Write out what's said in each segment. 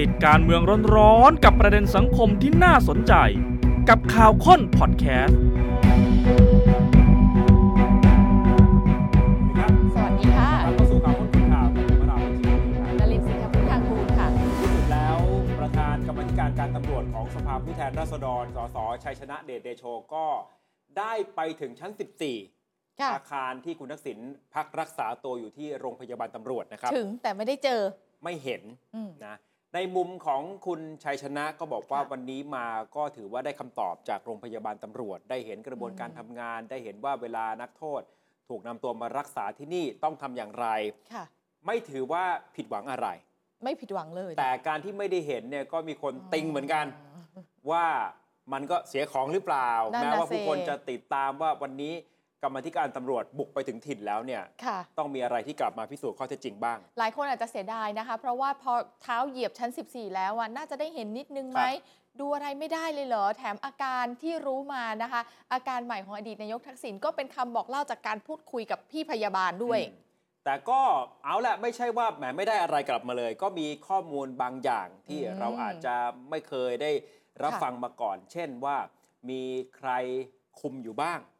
ติดการเมืองร้อนๆกับประเด็นสังคมที่น่าสนใจ กับข่าวค้นพอดแคสต์ครับสวัสดีค่ะเข้าสู่ข่าวคนข่าวกับผมวราวิชิตครับนลินทร์สิงห์พุทธากูลค่ะที่สุดแล้วประธานกรรมาธิการการตำรวจของสภาผู้แทนราษฎร สส ชัยชนะเดชเดโชก็ได้ไปถึงชั้น 14ค่ะอาคารที่คุณทักษิณพักรักษาตัวอยู่ที่โรงพยาบาลตำรวจนะครับ ถึงแต่ไม่ได้เจอไม่เห็นอืมนะ ในมุมของคุณชัยชนะก็บอกว่าค่ะวันนี้มาก็ถือว่าได้คำตอบจากโรงพยาบาลตำรวจ ได้เห็นกระบวนการอืมทำงาน ได้เห็นว่าเวลานักโทษ ถูกนำตัวมารักษาที่นี่ต้องทำอย่างไรค่ะ ไม่ถือว่าผิดหวังอะไร ไม่ผิดหวังเลย แต่การที่ไม่ได้เห็นเนี่ยก็มีคนติงเหมือนกัน ว่ามันก็เสียของหรือเปล่านั่นแม้น่ะว่าผู้สิคนจะติดตามว่าวันนี้ กรรมาธิการตำรวจบุกไปถึงถิ่นแล้วเนี่ยค่ะต้องมีอะไรที่กลับมาพิสูจน์ข้อเท็จจริงบ้าง หลายคนอาจจะเสียดายนะคะ เพราะว่าพอเท้าเหยียบชั้น 14 แล้วอะน่าจะได้เห็นนิดนึงไหมครับดูอะไรไม่ได้เลยเหรอ แถมอาการที่รู้มานะคะ อาการใหม่ของอดีตนายกทักษิณก็เป็นคำบอกเล่าจากการพูดคุยกับพี่พยาบาลด้วยอืมแต่ก็เอาละไม่ใช่ว่าแหมไม่ได้อะไรกลับมาเลย ก็มีข้อมูลบางอย่างที่อืมเราอาจจะไม่เคยได้รับค่ะฟังมาก่อน เช่นว่ามีใครคุมอยู่บ้างอื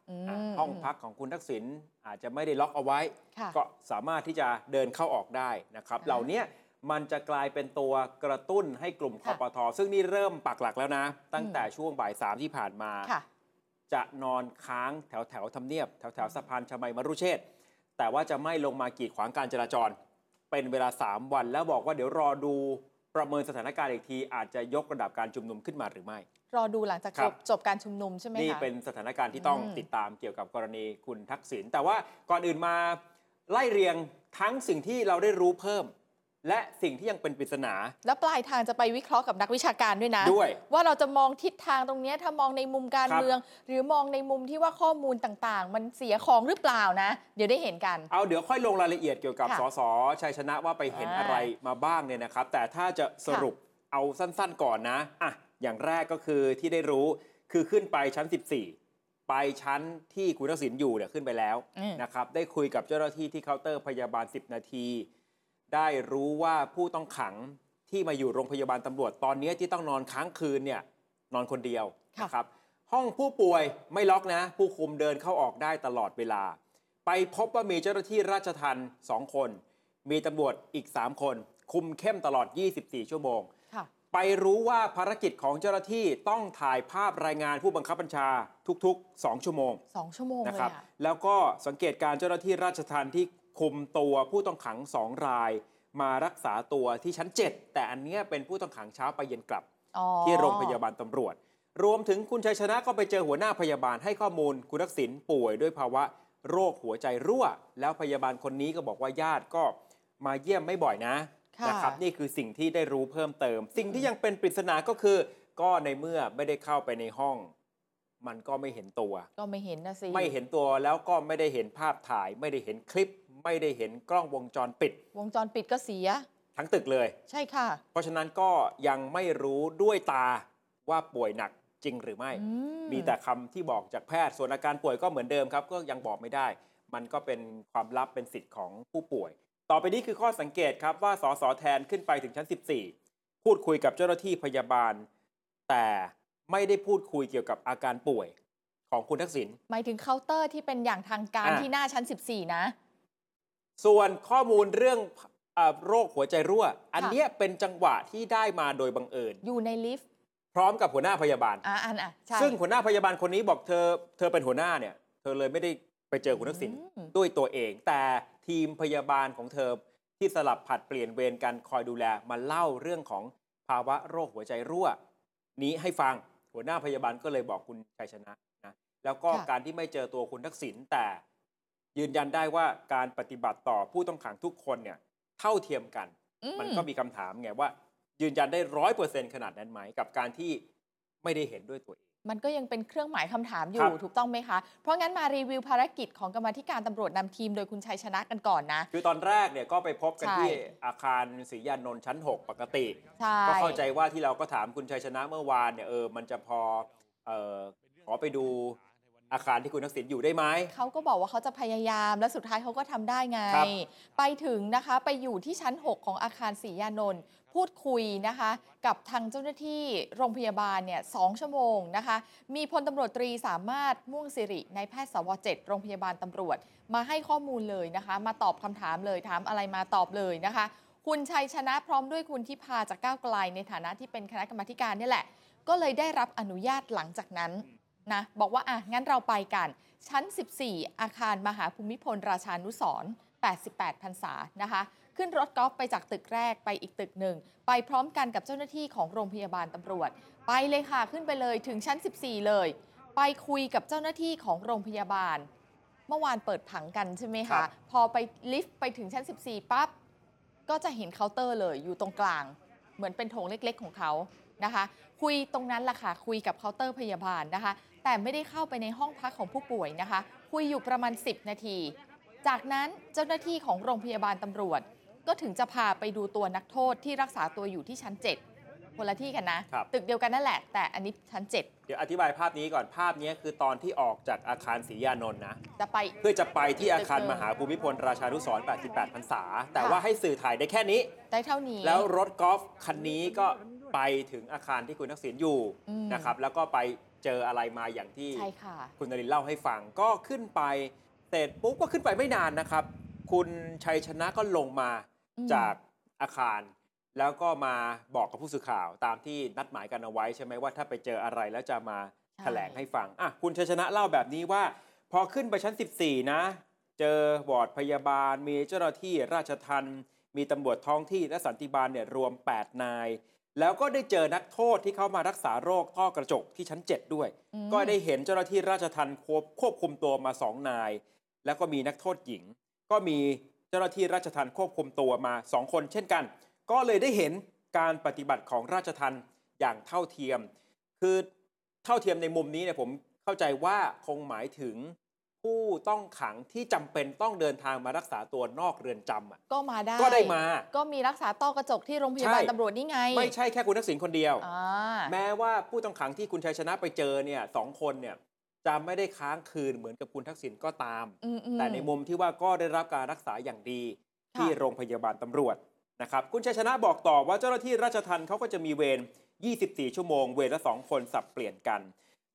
มอะ ห้องพักของคุณทักษิณอาจจะไม่ได้ล็อกเอาไว้ค่ะก็สามารถที่จะเดินเข้าออกได้นะครับอ่าเหล่านี้มันจะกลายเป็นตัวกระตุ้นให้กลุ่มคค่ะอปทซึ่งนี่เริ่มปักหลักแล้วนะ ตั้งแต่ช่วงบ่ายสามที่ผ่านมาค่ะจะนอนค้างแถวแถวๆทำเนียบ แถวแถวๆสะพานชมัยมรุเชษฐ์แต่ว่าจะไม่ลงมากีดขวางการจราจร เป็นเวลา 3 วันแล้วบอกว่าเดี๋ยวรอดูประเมินสถานการณ์อีกที อาจจะยกระดับการชุมนุมขึ้นมาหรือไม่ รอดูหลังจากคจรับบจบการชุมนุมใช่ไหมคะนี่เป็นสถานการณ์ที่ต้องอืมติดตามเกี่ยวกับกรณีคุณทักษิณแต่ว่าก่อนอื่นมาไล่เรียงทั้งสิ่งที่เราได้รู้เพิ่ม และสิ่งที่ยังเป็นปริศนา แล้วปลายทางจะไปวิเคราะห์กับนักวิชาการด้วยนะด้วยว่าเราจะมองทิศทางตรงเนี้ยถ้ามองในมุมการครับเมือง หรือมองในมุมที่ว่าข้อมูลต่างๆ มันเสียของหรือเปล่านะ เดี๋ยวได้เห็นกันเอาเดี๋ยวค่อยลงรายละเอียดเกี่ยวกับค่ะสสชัยชนะว่าไปเห็นอ่าอะไรมาบ้างเนี่ยนะครับ แต่ถ้าจะสรุปเอาสั้น ๆ ก่อนนะอะ อย่างแรกก็คือที่ได้รู้คือขึ้นไปชั้น 14 ไปชั้นที่คุณทักษิณอยู่เนี่ยขึ้นไปแล้วอืมนะครับได้คุยกับเจ้าหน้าที่ที่เคาน์เตอร์พยาบาล 10 นาที ได้รู้ว่าผู้ต้องขังที่มาอยู่โรงพยาบาลตำรวจตอนนี้ที่ต้องนอนค้างคืนเนี่ยนอนคนเดียวค่ะนะครับห้องผู้ป่วยไม่ล็อกนะ ผู้คุมเดินเข้าออกได้ตลอดเวลา ไปพบว่ามีเจ้าหน้าที่ราชทัณฑ์2คน มีตำรวจอีก 3 คน คุมเข้มตลอด 24 ชั่วโมงค่ะ ไปรู้ว่าภารกิจของเจ้าหน้าที่ต้องถ่ายภาพรายงานผู้บังคับบัญชาทุกๆ 2 ชั่วโมงสองชั่วโมงเลยนะครับอะแล้วก็สังเกตการเจ้าหน้าที่ราชทัณฑ์ที่คุมตัวผู้ต้องขัง 2 ราย มารักษาตัวที่ชั้น 7 แต่อันเนี้ยเป็นผู้ต้องขังเช้าไปเย็นกลับอ๋อที่โรงพยาบาลตำรวจ รวมถึงคุณชัยชนะก็ไปเจอหัวหน้าพยาบาลให้ข้อมูล คุณทักษิณป่วยด้วยภาวะโรคหัวใจรั่ว แล้วพยาบาลคนนี้ก็บอกว่าญาติก็มาเยี่ยมไม่บ่อยนะค่ะ นะครับนี่คือสิ่งที่ได้รู้เพิ่มเติม สิ่งที่ยังเป็นปริศนาก็คือ ก็ในเมื่อไม่ได้เข้าไปในห้อง มันก็ไม่เห็นตัว ก็ไม่เห็นนะสิไม่เห็นตัวแล้วก็ไม่ได้เห็นภาพถ่าย ไม่ได้เห็นคลิป ไม่ได้เห็นกล้องวงจรปิด วงจรปิดก็เสีย ทั้งตึกเลย ใช่ค่ะ เพราะฉะนั้นก็ยังไม่รู้ด้วยตาว่าป่วยหนักจริงหรือไม่อืมีแต่คำที่บอกจากแพทย์ ส่วนอาการป่วยก็เหมือนเดิมครับ ก็ยังบอกไม่ได้ มันก็เป็นความลับเป็นสิทธิ์ของผู้ป่วย ต่อไปนี้คือข้อสังเกตครับว่าสสแทนขึ้นไปถึงชั้น 14 พูดคุยกับเจ้าหน้าที่พยาบาล แต่ไม่ได้พูดคุยเกี่ยวกับอาการป่วยของคุณทักษิณหมายถึงเคาน์เตอร์ที่เป็นอย่างทางการอะที่หน้าชั้น 14 นะ ส่วนข้อมูลเรื่องเอ่อโรคหัวใจรั่ว อันเนี้ยเป็นจังหวะที่ได้มาโดยบังเอิญ อยู่ในลิฟต์ พร้อมกับหัวหน้าพยาบาลอะอันอะใช่ซึ่งหัวหน้าพยาบาลคนนี้บอกเธอ เธอเป็นหัวหน้าเนี่ย เธอเลยไม่ได้ไปเจอคุณทักษิณอืมด้วยตัวเอง แต่ ทีมพยาบาลของเธอ ที่สลับผัดเปลี่ยนเวรกันคอยดูแลมาเล่าเรื่องของภาวะโรคหัวใจรั่ว นี้ให้ฟังหัวหน้าพยาบาลก็เลยบอกคุณชัยชนะนะแล้วก็การที่ไม่เจอตัวคุณทักษิณแต่ ยืนยันได้ว่าการปฏิบัติต่อผู้ต้องขังทุกคนเนี่ยเท่าเทียมกัน มันก็มีคำถามไงว่า ยืนยันได้ร้อยเปอร์เซ็นขนาดนั้นไหมกับการที่ไม่ได้เห็นด้วยตัวเอง มันก็ยังเป็นเครื่องหมายคำถามอคยู่รับถูกต้องไหมคะ เพราะงั้นมารีวิวภารกิจของกรรมาธิการตำรวจนำทีมโดยคุณชัยชนะกันก่อนนะ คือตอนแรกเนี่ยก็ไปพบกันใช่ที่อาคารศรียานนท์ชั้น 6 ปกติใช่ก็เข้าใจว่าที่เราก็ถามคุณชัยชนะเมื่อวานเนี่ยเออมันจะพอเออขอไปดูอาคารที่คุณทักษิณอยู่ได้ไหม เขาก็บอกว่าเขาจะพยายาม และสุดท้ายเขาก็ทำได้ไงครับไปถึงนะคะ ไปอยู่ที่ชั้น 6 ของอาคารศรียานนท์ พูดคุยนะคะ กับทางเจ้าหน้าที่โรงพยาบาลเนี่ยสองชั่วโมงนะคะ มีพลตำรวจตรีสามารถม่วงสิริในายแพทย์สวเจ็ดโรงพยาบาลตำรวจ มาให้ข้อมูลเลยนะคะ มาตอบคำถามเลยถามอะไรมาตอบเลยนะคะ คุณชัยชนะพร้อมด้วยคุณทิพาจากก้าวไกลในฐานะที่เป็นคณะกรรมการนี่แหละ ก็เลยได้รับอนุญาตหลังจากนั้นนะบอกว่าอะงั้นเราไปกัน ชั้น 14 อาคารมหาภูมิพลราชานุสร88พรรษานะคะ ขึ้นรถกอล์ฟไปจากตึกแรกไปอีกตึกหนึ่ง ไปพร้อมกันกับเจ้าหน้าที่ของโรงพยาบาลตำรวจ ไปเลยค่ะขึ้นไปเลยถึงชั้น 14 เลย ไปคุยกับเจ้าหน้าที่ของโรงพยาบาล เมื่อวานเปิดผังกันใช่ไหมครัคะบ พอไปลิฟต์ไปถึงชั้น 14ปั๊บก็จะเห็นเคาน์เตอร์เลยอยู่ตรงกลาง เหมือนเป็นโถงเล็กๆของเขานะคะ คุยตรงนั้นแหละค่ะคุยกับเคาน์เตอร์พยาบาลนะคะ แต่ไม่ได้เข้าไปในห้องพักของผู้ป่วยนะคะ คุยอยู่ประมาณ 10 นาที จากนั้นเจ้าหน้าที่ของโรงพยาบาลตำรวจ ก็ถึงจะพาไปดูตัวนักโทษที่รักษาตัวอยู่ที่ชั้น 7 คนละที่กันนะ ครับ ตึกเดียวกันนั่นแหละ แต่อันนี้ชั้น เดี๋ยวอธิบายภาพนี้ก่อนภาพนี้คือตอนที่ออกจากอาคารศรียานนท์นะ 7 จะไป เพื่อจะไปที่อาคารตึกหนึ่มงหาภูมิพลราชานุสรณ์ 88 พรรษา แต่ค่ะว่าให้สื่อถ่ายได้แค่นี้ ได้เท่านี้ แล้วรถกอล์ฟคันนี้ก็ไปถึงอาคารที่คุณทักษิณอยู่อืม นะครับ แล้วก็ไปเจออะไรมาอย่างที่ใช่ค่ะ คุณนรินทร์เล่าให้ฟัง ก็ขึ้นไปเสร็จปุ๊บก็ขึ้นไปไม่นานนะครับ คุณชัยชนะก็ลงมาอืมจากอาคาร แล้วก็มาบอกกับผู้สื่อข่าวตามที่นัดหมายกันเอาไว้ใช่ไหมว่าถ้าไปเจออะไรแล้วจะมาแถลงให้ฟังอะคุณชัยชนะเล่าแบบนี้ว่า พอขึ้นไปชั้น 14 นะ เจอวอร์ดพยาบาล มีเจ้าหน้าที่ราชทัณฑ์มีตำรวจท้องที่และสันติบาลเนี่ยรวม 8 นาย แล้วก็ได้เจอนักโทษที่เขามารักษาโรคต้อกระจกที่ชั้น 7 ด้วยอืมก็ได้เห็นเจ้าหน้าที่ราชทัณฑ์ควบควบคุมตัวมาสองนาย แล้วก็มีนักโทษหญิง ก็มีเจ้าหน้าที่ราชทัณฑ์ควบคุมตัวมาสองคนเช่นกัน ก็เลยได้เห็นการปฏิบัติของราชทัณฑ์อย่างเท่าเทียม คือเท่าเทียมในมุมนี้เนี่ยผมเข้าใจว่าคงหมายถึงผู้ต้องขังที่จำเป็นต้องเดินทางมารักษาตัวนอกเรือนจำอะก็มาได้ก็ได้มา ก็มีรักษาต้อกระจกที่โรงพยาบาลใช่ตำรวจนี่ไง ไม่ใช่แค่คุณทักษิณคนเดียวอ่าแม้ว่าผู้ต้องขังที่คุณชัยชนะไปเจอเนี่ยสองคนเนี่ย จะไม่ได้ค้างคืนเหมือนกับคุณทักษิณก็ตามอืมๆแต่ในมุมที่ว่าก็ได้รับการรักษาอย่างดีค่ะที่โรงพยาบาลตำรวจนะครับคุณชัยชนะบอกต่อว่าเจ้าหน้าที่ราชทัณฑ์เขาก็จะมีเวร 24 ชั่วโมง เวรละ 2 คนสับเปลี่ยนกัน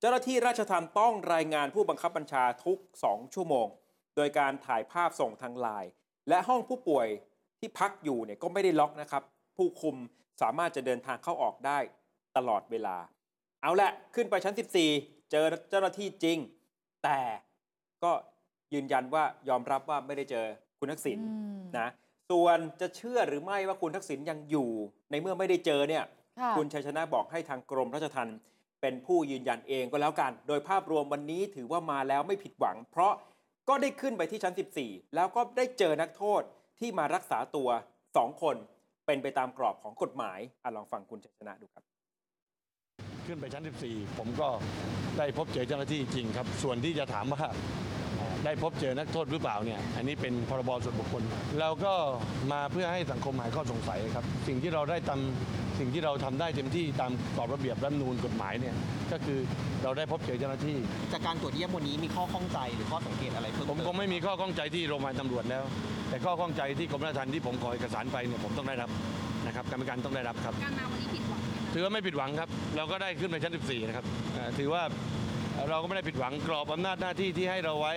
เจ้าหน้าที่ราชทัณฑ์ต้องรายงานผู้บังคับบัญชาทุก 2 ชั่วโมง โดยการถ่ายภาพส่งทางไลน์และห้องผู้ป่วยที่พักอยู่เนี่ยก็ไม่ได้ล็อกนะครับ ผู้คุมสามารถจะเดินทางเข้าออกได้ตลอดเวลา เอาละขึ้นไปชั้น 14 เจอเจ้าหน้าที่จริง แต่ก็ยืนยันว่ายอมรับว่าไม่ได้เจอคุณทักษิณอืมนะส่วนจะเชื่อหรือไม่ว่าคุณทักษิณยังอยู่ ในเมื่อไม่ได้เจอเนี่ยค่ะคุณชัยชนะบอกให้ทางกรมราชทัณฑ์เป็นผู้ยืนยันเองก็แล้วกัน โดยภาพรวมวันนี้ถือว่ามาแล้วไม่ผิดหวัง เพราะก็ได้ขึ้นไปที่ชั้น 14 แล้วก็ได้เจอนักโทษที่มารักษาตัว 2 คนเป็นไปตามกรอบของกฎหมายอะลองฟังคุณชัยชนะดูครับ ขึ้นไปชั้น 14 ผมก็ได้พบเจอเจ้าหน้าที่จริงครับ ส่วนที่จะถามว่าเอ่อได้พบเจอนักโทษหรือเปล่าเนี่ย อันนี้เป็นพรบส่วนบุคคล เราก็มาเพื่อให้สังคมหายข้อสงสัยครับ สิ่งที่เราได้ทำสิ่งที่เราทำได้เต็มที่ตามกรอบระเบียบรัฐธรรมนูญกฎหมายเนี่ย ก็คือเราได้พบเจอเจ้าหน้าที่ จากการตรวจเยี่ยมวันนี้มีข้อข้องใจหรือข้อสังเกตอะไรเพิ่มผมเติคงไม่มีข้อข้องใจที่โรงพยาบาลตำรวจแล้ว แต่ข้อข้องใจที่กรมราชทัณฑ์ที่ผมขอเอกสารไปเนี่ยผมต้องได้รับนะครับกรรมการต้องได้รับครับ การมาวันนี้ผิดหวังไหมคะ ถือว่าไม่ผิดหวังครับ เราก็ได้ขึ้นไปชั้น 14 นะครับถือว่าเราก็ไม่ได้ผิดหวังกรอบอำนาจหน้าที่ที่ให้เราไว้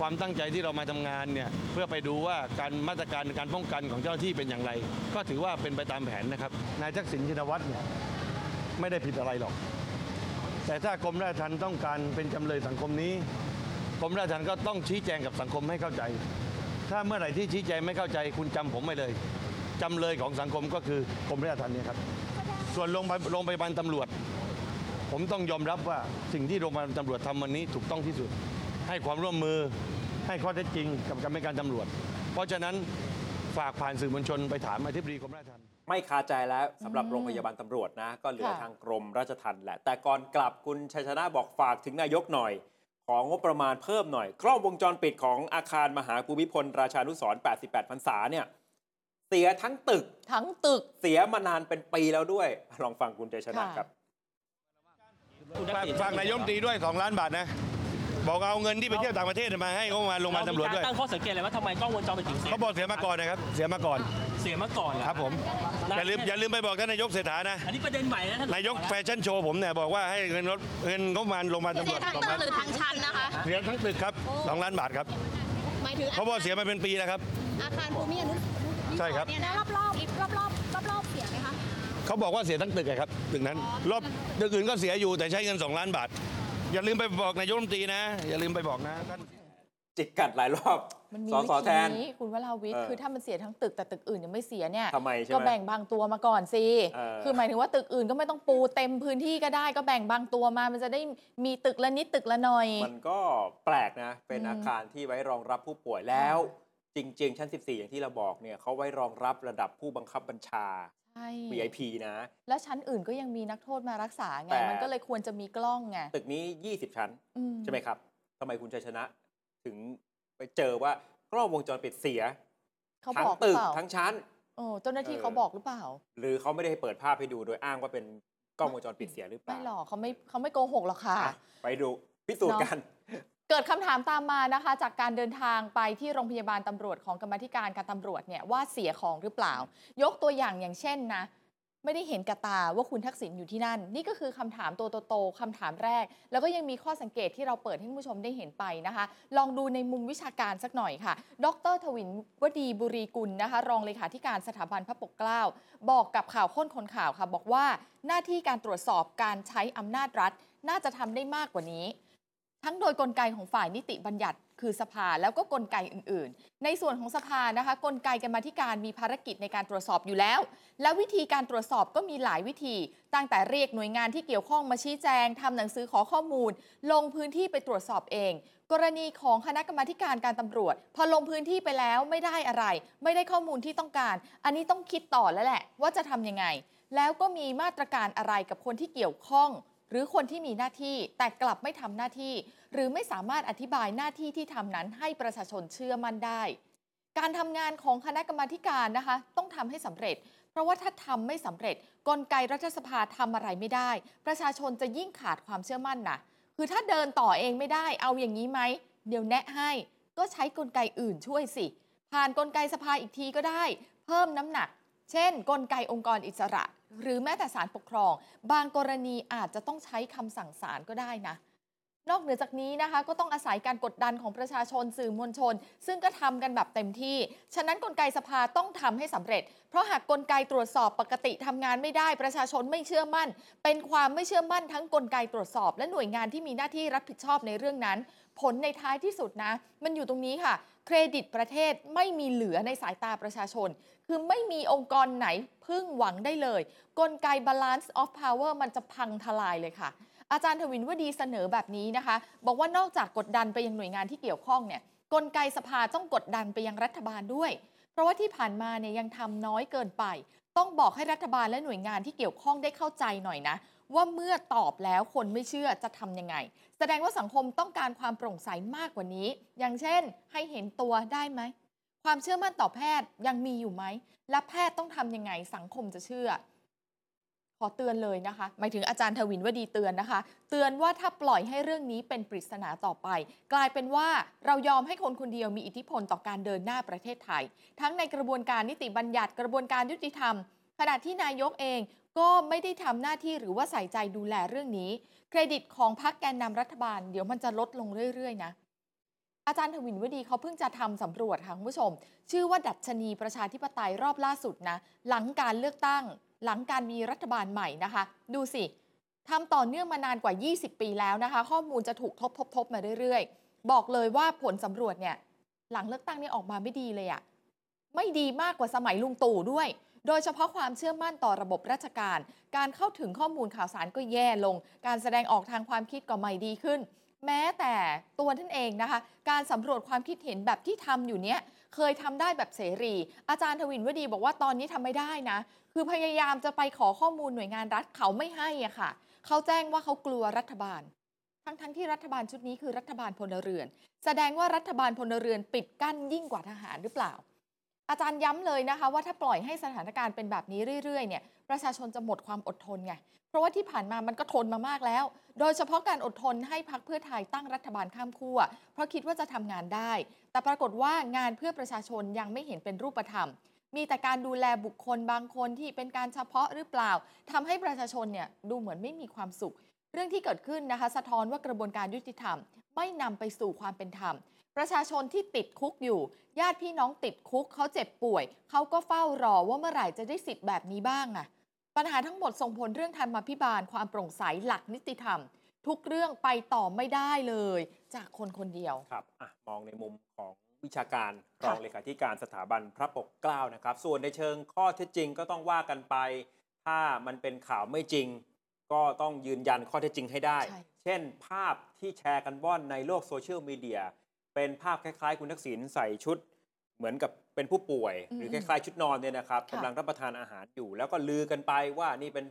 ความตั้งใจที่เรามาทำงานเนี่ยเพื่อไปดูว่าการมาตรการการป้องกันของเจ้าหน้าที่เป็นอย่างไร ก็ถือว่าเป็นไปตามแผนนะครับนายทักษิณชินวัตรเนี่ยไม่ได้ผิดอะไรหรอก แต่ถ้ากรมราชทัณฑ์ต้องการเป็นจำเลยสังคมนี้กรมราชทัณฑ์ก็ต้องชี้แจงกับสังคมให้เข้าใจ ถ้าเมื่อไหร่ที่ชี้แจงไม่เข้าใจ คุณจำผมไม่เลยจำเลยของสังคมก็คือกรมราชทัณฑ์เนี่ยครับ ส่วนโรงพยาบาลโรงพยาบาลตำรวจ ผมต้องยอมรับว่าสิ่งที่โรงพยาบาลตำรวจทำวันนี้ถูกต้องที่สุด ให้ความร่วมมือให้ข้อเท็จจริงกับกรรมการตำรวจ เพราะฉะนั้นฝากผ่านสื่อมวลชนไปถามอธิบดีกรมราชทัณฑ์ไม่คาใจแล้วสำหรับโรงพยาบาลตำรวจนะ ก็เหลือทางกรมราชทัณฑ์แหละ แต่ก่อนกลับคุณชัยชนะบอกฝากถึงนายกหน่อย ของงบประมาณเพิ่มหน่อย กล้องวงจรปิดของอาคารมหาภูมิพล ราชานุสร 88พรรษาเนี่ย เสียทั้งตึก ทั้งตึก เสียมานานเป็นปีแล้วด้วย ลองฟังคุณชัยชนะค่ะครับฝากฝากนายกรัฐมนตรีด้วย 2 ล้านบาทนะ บอกเอาเงินที่ไปเที่ยวต่างประเทศมาให้งบประมาณโรงพยาบาลตำรวจด้วยเามีกาตั้งข้อสังเกตเลยว่าทำไมกล้องวงจรปิดถึงเสียเขาบอกเสียมาก่อนนะครับ เสียมาก่อน เสียมาก่อนเหอครับผมนะอย่าลืมอย่าลืมไปบอกท่านนายกเศรษฐานะ อันนี้ประเด็นใหม่นะท่านนายกแฟชั่นโชว์ผมเนี่ยบอกว่าให้เงินรถเงินงบประมาณโรงพยาบาลตำรเสีวยจทั้งสองตึล้ากนหรือทั้งชั้นนะคะเสียทั้งตึกครับสองล้านบาทครับหมายถึงเขาบอกเสียมาเป็นปีแล้วครับ อาคารภูมิอนุใช่ครับ เนี่ยนะรอบรอบรอบรอบรอบรอบๆเสียไหมคะ เขาบอกว่าเสียทั้งตึกอะครับตึกนั้น รอบตึกอื่นก็เสียอยู่แต่ใช้เงิน 2 ล้านบาท อย่าลืมไปบอกนายกรัฐมนตรีนะ อย่าลืมไปบอกนะท่าน จิกกัดหลายรอบมันมีสอวิสอแทธีน นี้คุณวราวิทย์เออคือถ้ามันเสียทั้งตึกแต่ตึกอื่นยังไม่เสียเนี่ยทำไมใช่ไหมก็แบ่งบางตัวมาก่อนสิเออ คือหมายถึงว่าตึกอื่นก็ไม่ต้องปูเต็มพื้นที่ก็ได้ก็แบ่งบางตัวมา มันจะได้มีตึกละนิดตึกละหน่อย มันก็แปลกนะ เป็นอืมอาคารที่ไว้รองรับผู้ป่วยแล้ว จริง ๆ ชั้น 14 อย่างที่เราบอกเนี่ยเขาไว้รองรับระดับผู้บังคับบัญชา ใช่ VIP นะ แล้วชั้นอื่นก็ยังมีนักโทษมารักษาไง แต่ มันก็เลยควรจะมีกล้องไงตึกนี้ 20 ชั้น อืใช่ไหมครับทำไมคุณชัยชนะ ถึงไปเจอว่ากล้องวงจรปิดเสียเขาทั้บงอกหรืตึอกเปล่าทั้งชั้น โอ้เจ้าหน้าที่เออ เขาบอกหรือเปล่า หรือเขาไม่ได้ให้เปิดภาพให้ดูโดยอ้างว่าเป็นกล้องวงจรปิดเสียหรือเปไม่ล่าหรอกเขาไม่เขาไม่โกหกหรอกค่ะ อะไปดูพิสูจน์เนาะกันเกิดคำถามตามมานะคะ จากการเดินทางไปที่โรงพยาบาลตำรวจของกรรมธิการการตำรวจเนี่ยว่าเสียของหรือเปล่า ยกตัวอย่างอย่างเช่นนะไม่ได้เห็นกับตาว่าคุณทักษิณอยู่ที่นั่น นี่ก็คือคำถามตัวโตๆคำถามแรก แล้วก็ยังมีข้อสังเกตที่เราเปิดให้ผู้ชมได้เห็นไปนะคะ ลองดูในมุมวิชาการสักหน่อยค่ะ ดรทวินวดีบุรีกุลนะคะ รองเลขาธิการสถาบันพระปกเกล้า บอกกับข่าวค้นคนข่าวค่ะ บอกว่าหน้าที่การตรวจสอบการใช้อำนาจรัฐ น่าจะทำได้มากกว่านี้ ทั้งโดยกลไกของฝ่ายนิติบัญญัติ คือสภาแล้วก็กลไกอื่น ๆ ในส่วนของสภานะคะกลไกกรรมธิการมีภารกิจในการตรวจสอบอยู่แล้ว และวิธีการตรวจสอบก็มีหลายวิธี ตั้งแต่เรียกหน่วยงานที่เกี่ยวข้องมาชี้แจงทำหนังสือขอข้อมูล ลงพื้นที่ไปตรวจสอบเอง กรณีของคณะกรรมาการการตำรวจ พอลงพื้นที่ไปแล้วไม่ได้อะไร ไม่ได้ข้อมูลที่ต้องการ อันนี้ต้องคิดต่อแล้วแหละ ว่าจะทำยังไง แล้วก็มีมาตรการอะไรกับคนที่เกี่ยวข้อง หรือคนที่มีหน้าที่แต่กลับไม่ทำหน้าที่ หรือไม่สามารถอธิบายหน้าที่ที่ทำนั้นให้ประชาชนเชื่อมั่นได้ การทำงานของคณะกรรมาธิการนะคะ ต้องทำให้สำเร็จ เพราะว่าถ้าทำไม่สำเร็จ กลไกรัฐสภาทำอะไรไม่ได้ ประชาชนจะยิ่งขาดความเชื่อมั่นนะคือถ้าเดินต่อเองไม่ได้ เอาอย่างนี้ไหมเดี๋ยวแนะให้ก็ใช้กลไกอื่นช่วยสิ ผ่านกลไกสภาอีกทีก็ได้ เพิ่มน้ำหนัก เช่น กลไกองค์กรอิสระ หรือแม้แต่ศาลปกครอง บางกรณีอาจจะต้องใช้คำสั่งศาลก็ได้นะ นอกเหนือจากนี้นะคะก็ต้องอาศัยการกดดันของประชาชนสื่อมวลชน ซึ่งก็ทำกันแบบเต็มที่ ฉะนั้นกลไกสภาต้องทำให้สำเร็จ เพราะหากกลไกตรวจสอบปกติทำงานไม่ได้ ประชาชนไม่เชื่อมั่น เป็นความไม่เชื่อมั่นทั้งกลไกตรวจสอบ และหน่วยงานที่มีหน้าที่รับผิดชอบในเรื่องนั้น ผลในท้ายที่สุดนะ มันอยู่ตรงนี้ค่ะ เครดิตประเทศไม่มีเหลือในสายตาประชาชน คือไม่มีองค์กรไหนพึ่งหวังได้เลย กลไก balance of power มันจะพังทลายเลยค่ะ อาจารย์ทวินวดีเสนอแบบนี้นะคะ บอกว่านอกจากกดดันไปยังหน่วยงานที่เกี่ยวข้องเนี่ยกลไกสภาต้องกดดันไปยังรัฐบาลด้วย เพราะว่าที่ผ่านมาเนี่ยยังทำน้อยเกินไป ต้องบอกให้รัฐบาลและหน่วยงานที่เกี่ยวข้องได้เข้าใจหน่อยนะ ว่าเมื่อตอบแล้วคนไม่เชื่อจะทำยังไง แสดงว่าสังคมต้องการความโปร่งใสมากกว่านี้ อย่างเช่น ให้เห็นตัวได้ไหมความเชื่อมั่นต่อแพทย์ยังมีอยู่ไหมและแพทย์ต้องทำยังไงสังคมจะเชื่อ ขอเตือนเลยนะคะ หมายถึงอาจารย์ทวินวดีเตือนนะคะ เตือนว่าถ้าปล่อยให้เรื่องนี้เป็นปริศนาต่อไป กลายเป็นว่าเรายอมให้คนคนเดียวมีอิทธิพลต่อการเดินหน้าประเทศไทย ทั้งในกระบวนการนิติบัญญัติกระบวนการยุติธรรม ขณะที่นายกเองก็ไม่ได้ทำหน้าที่หรือว่าใส่ใจดูแลเรื่องนี้ เครดิตของพรรคแกนนำรัฐบาล เดี๋ยวมันจะลดลงเรื่อยๆนะอาจารย์ทวินวดีเขาเพิ่งจะทำสำรวจค่ะคุณผู้ชม ชื่อว่าดัชนีประชาธิปไตยรอบล่าสุดนะหลังการเลือกตั้ง หลังการมีรัฐบาลใหม่นะคะ ดูสิทำต่อเนื่องมานานกว่า 20 ปีแล้วนะคะ ข้อมูลจะถูกทบทบทบมาเรื่อยๆ บอกเลยว่าผลสำรวจเนี่ยหลังเลือกตั้งนี่ออกมาไม่ดีเลยอะไม่ดีมากกว่าสมัยลุงตู่ด้วย โดยเฉพาะความเชื่อมั่นต่อระบบราชการ การเข้าถึงข้อมูลข่าวสารก็แย่ลง การแสดงออกทางความคิดก็ไม่ดีขึ้น แม้แต่ตัวท่านเองนะคะ การสำรวจความคิดเห็นแบบที่ทำอยู่เนี้ยเคยทำได้แบบเสรี อาจารย์ทวินวดีบอกว่าตอนนี้ทำไม่ได้นะ คือพยายามจะไปขอข้อมูลหน่วยงานรัฐเขาไม่ให้อะค่ะ เขาแจ้งว่าเขากลัวรัฐบาล ทั้งทั้งๆที่รัฐบาลชุดนี้คือรัฐบาลพลเรือน แสดงว่ารัฐบาลพลเรือนปิดกั้นยิ่งกว่าทหารหรือเปล่า อาจารย์ย้ำเลยนะคะว่าถ้าปล่อยให้สถานการณ์เป็นแบบนี้เรื่อยๆเนี่ยประชาชนจะหมดความอดทนไง เพราะว่าที่ผ่านมามันก็ทนมามากแล้ว โดยเฉพาะการอดทนให้พักเพื่อไทยตั้งรัฐบาลข้ามขั้ว เพราะคิดว่าจะทำงานได้ แต่ปรากฏว่างานเพื่อประชาชนยังไม่เห็นเป็นรูปธรรม มีแต่การดูแลบุคคลบางคนที่เป็นการเฉพาะหรือเปล่าทำให้ประชาชนเนี่ยดูเหมือนไม่มีความสุข เรื่องที่เกิดขึ้นนะคะ สะท้อนว่ากระบวนการยุติธรรม ไม่นำไปสู่ความเป็นธรรม ประชาชนที่ติดคุกอยู่ ญาติพี่น้องติดคุกเขาเจ็บป่วย เขาก็เฝ้ารอว่าเมื่อไหร่จะได้สิทธิ์แบบนี้บ้างอะปัญหาทั้งหมดส่งผลเรื่องธรรมาภิบาลความโปร่งใสหลักนิติธรรม ทุกเรื่องไปต่อไม่ได้เลย จากคนคนเดียวครับอะมองในมุมของ วิชาการรค่ะองเลขาธิการสถาบันพระปกเกล้านะครับ ส่วนในเชิงข้อเท็จจริงก็ต้องว่ากันไป ถ้ามันเป็นข่าวไม่จริง ก็ต้องยืนยันข้อเท็จจริงให้ได้ใช่เช่น ภาพที่แชร์กันว่อนในโลกโซเชียลมีเดียเป็นภาพคล้ายๆ คุณทักษิณใส่ชุดเหมือนกับเป็นผู้ป่วย หรือคล้ายๆ ชุดนอนเนี่ยนะครับค่ะกำลังรับประทานอาหารอยู่ แล้วก็ลือกันไปว่านี่เป็น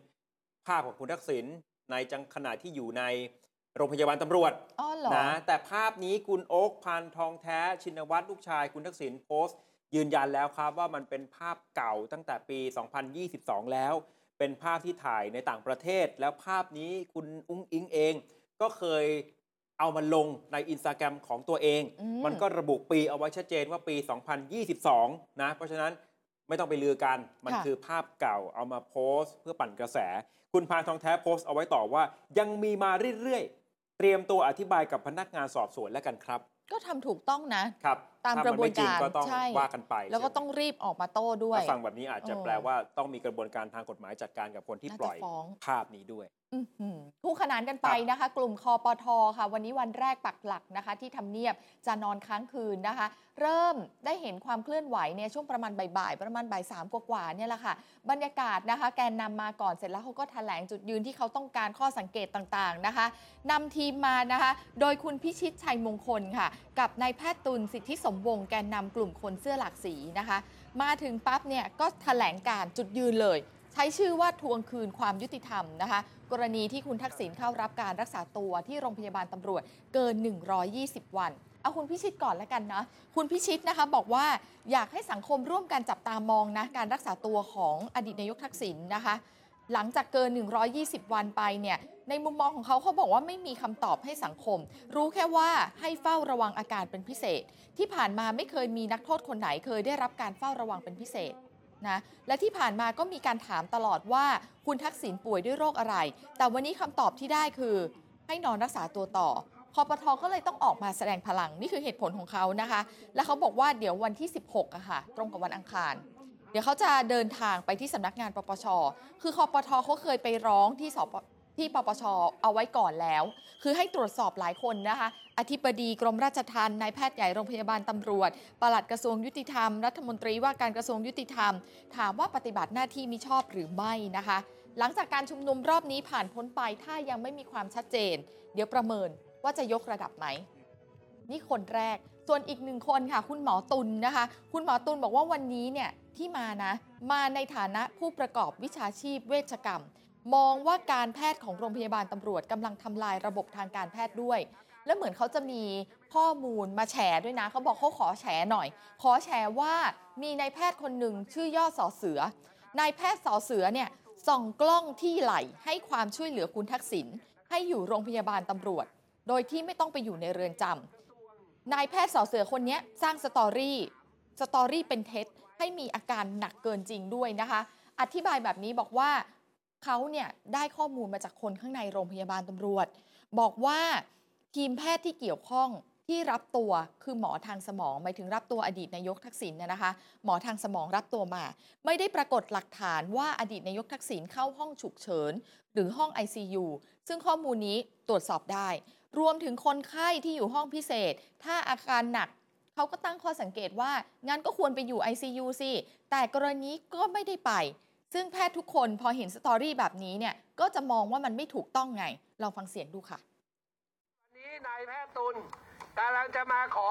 ภาพของคุณทักษิณในจังขณะที่อยู่ใน โรงพยาบาลตำรวจอ๋อเหรอนะแต่ภาพนี้คุณโอ๊คพันทองแท้ชินวัตรลูกชาย คุณทักษิณโพสต์ ยืนยันแล้วครับว่ามันเป็นภาพเก่าตั้งแต่ปี 2022 แล้ว เป็นภาพที่ถ่ายในต่างประเทศ แล้วภาพนี้คุณอุ้งอิงเอง ก็เคยเอามาลงในอินสตาแกรมของตัวเองอืมมันก็ระบุปีเอาไว้ชัดเจนว่าปี 2022 นะ เพราะฉะนั้นไม่ต้องไปลือกัน มันค่ะคือภาพเก่าเอามาโพสต์ เพื่อปั่นกระแส คุณพานทองแท้โพสต์เอาไว้ต่อว่า ยังมีมาเรื่อยๆ เตรียมตัวอธิบายกับพนักงานสอบสวนแล้วกันครับ ก็ทำถูกต้องนะครับ ตามถ้กระบวนไม่จงการก็ต้องใช่ว่ากันไป แล้วก็ใช่ไหมต้องรีบออกมาโต้ด้วยถ้าฟังแบบนี้อาจจะเออแปลว่าต้องมีกระบวนการทางกฎหมายจัดการกับคนที่น่าปจะล่อยฟ้องภาพนี้ด้วยอื้อหือคู่ขนานกันไปนะคะ กลุ่มคอปทค่ะ วันนี้วันแรกปักหลักนะคะ ที่ทำเนียบจะนอนค้างคืนนะคะ เริ่มได้เห็นความเคลื่อนไหวเนี่ยช่วงประมาณบ่ายๆประมาณบ่ายสามกว่าๆเนี่ยแหละค่ะ บรรยากาศนะคะ แกนนำมาก่อนเสร็จแล้วเขาก็แถลงจุดยืนที่เขาต้องการข้อสังเกตต่างๆนะคะนำทีมมานะคะ โดยคุณพิชิตชัยมงคลค่ะ กับนายแพทย์ตุลสิทธิสมวงแกนนำกลุ่มคนเสื้อหลากสีนะคะ มาถึงปั๊บเนี่ยก็แถลงการจุดยืนเลย ใช้ชื่อว่าทวงคืนความยุติธรรมนะคะ กรณีที่คุณทักษิณเข้ารับการรักษาตัวที่โรงพยาบาลตำรวจเกิน 120 วันเอาคุณพิชิตก่อนแล้วกันนะคุณพิชิตนะคะบอกว่าอยากให้สังคมร่วมกันจับตามองนะการรักษาตัวของอดีตนายกทักษิณนะคะ หลังจากเกิน 120 วันไปเนี่ยในมุมมองของเขาเขาบอกว่าไม่มีคำตอบให้สังคม รู้แค่ว่าให้เฝ้าระวังอาการเป็นพิเศษ ที่ผ่านมาไม่เคยมีนักโทษคนไหนเคยได้รับการเฝ้าระวังเป็นพิเศษนะและที่ผ่านมาก็มีการถามตลอดว่าคุณทักษิณป่วยด้วยโรคอะไร แต่วันนี้คำตอบที่ได้คือให้นอนรักษาตัวต่อคอปทก็เลยต้องออกมาแสดงพลังนี่คือเหตุผลของเขานะคะ และเขาบอกว่าเดี๋ยววันที่ 16อะค่ะ ตรงกับวันอังคาร เดี๋ยวเขาจะเดินทางไปที่สำนักงานปปช คือคอปทเขาเคยไปร้องที่สปที่ปปชเอาไว้ก่อนแล้ว คือให้ตรวจสอบหลายคนนะคะ อธิบดีกรมราชทัณฑ์นายแพทย์ใหญ่โรงพยาบาลตำรวจ ปลัดกระทรวงยุติธรรม รัฐมนตรีว่าการกระทรวงยุติธรรม ถามว่าปฏิบัติหน้าที่มิชอบหรือไม่นะคะ หลังจากการชุมนุมรอบนี้ผ่านพ้นไปถ้ายังไม่มีความชัดเจน เดี๋ยวประเมินว่าจะยกระดับไหมนี่คนแรก ส่วนอีกหนึ่งคนค่ะ คุณหมอตุลนะคะ คุณหมอตุลบอกว่าวันนี้เนี่ยที่มานะมาในฐานะผู้ประกอบวิชาชีพเวชกรรม มองว่าการแพทย์ของโรงพยาบาลตำรวจกำลังทำลายระบบทางการแพทย์ด้วย แล้วเหมือนเขาจะมีข้อมูลมาแฉด้วยนะ เขาบอกเขาขอแฉหน่อย ขอแฉว่ามีนายแพทย์คนหนึ่งชื่อย่อสอเสือนายแพทย์สอเสือเนี่ยส่องกล้องที่ไหลให้ความช่วยเหลือคุณทักษิณให้อยู่โรงพยาบาลตำรวจ โดยที่ไม่ต้องไปอยู่ในเรือนจำ นายแพทย์สอเสือคนนี้สร้าง story story เป็นเท็จให้มีอาการหนักเกินจริงด้วยนะคะ อธิบายแบบนี้บอกว่าเขาเนี่ยได้ข้อมูลมาจากคนข้างในโรงพยาบาลตำรวจ บอกว่าทีมแพทย์ที่เกี่ยวข้องที่รับตัวคือหมอทางสมองหมายถึงรับตัวอดีตนายกทักษิณนะคะ หมอทางสมองรับตัวมา ไม่ได้ปรากฏหลักฐานว่าอดีตนายกทักษิณเข้าห้องฉุกเฉิน หรือห้อง ICU ซึ่งข้อมูลนี้ตรวจสอบได้ รวมถึงคนไข้ที่อยู่ห้องพิเศษ ถ้าอาการหนักเขาก็ตั้งข้อสังเกตว่า งั้นก็ควรไปอยู่ ICU สิ แต่กรณีก็ไม่ได้ไป ซึ่งแพทย์ทุกคนพอเห็น story แบบนี้เนี่ยก็จะมองว่ามันไม่ถูกต้องไง ลองฟังเสียงดูค่ะ วันนี้นายแพทย์ตุลกำลังจะมาขอ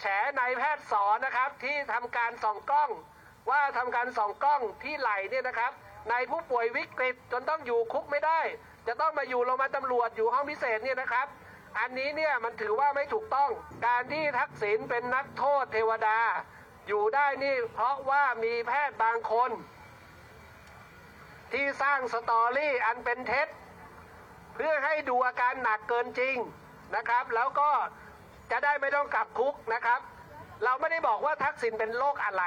แฉนายแพทย์สอนนะครับ ที่ทำการส่องกล้อง ว่าทำการส่องกล้องที่ไหลเนี่ยนะครับในผู้ป่วยวิกฤตจนต้องอยู่คุกไม่ได้ จะต้องมาอยู่โรงพยาบาลตำรวจอยู่ห้องพิเศษเนี่ยนะครับ อันนี้เนี่ยมันถือว่าไม่ถูกต้อง การที่ทักษิณเป็นนักโทษเทวดา อยู่ได้นี่เพราะว่ามีแพทย์บางคน ที่สร้างสตอรี่อันเป็นเท็จ เพื่อให้ดูอาการหนักเกินจริงนะครับ แล้วก็จะได้ไม่ต้องกลับคุกนะครับ เราไม่ได้บอกว่าทักษิณเป็นโรคอะไร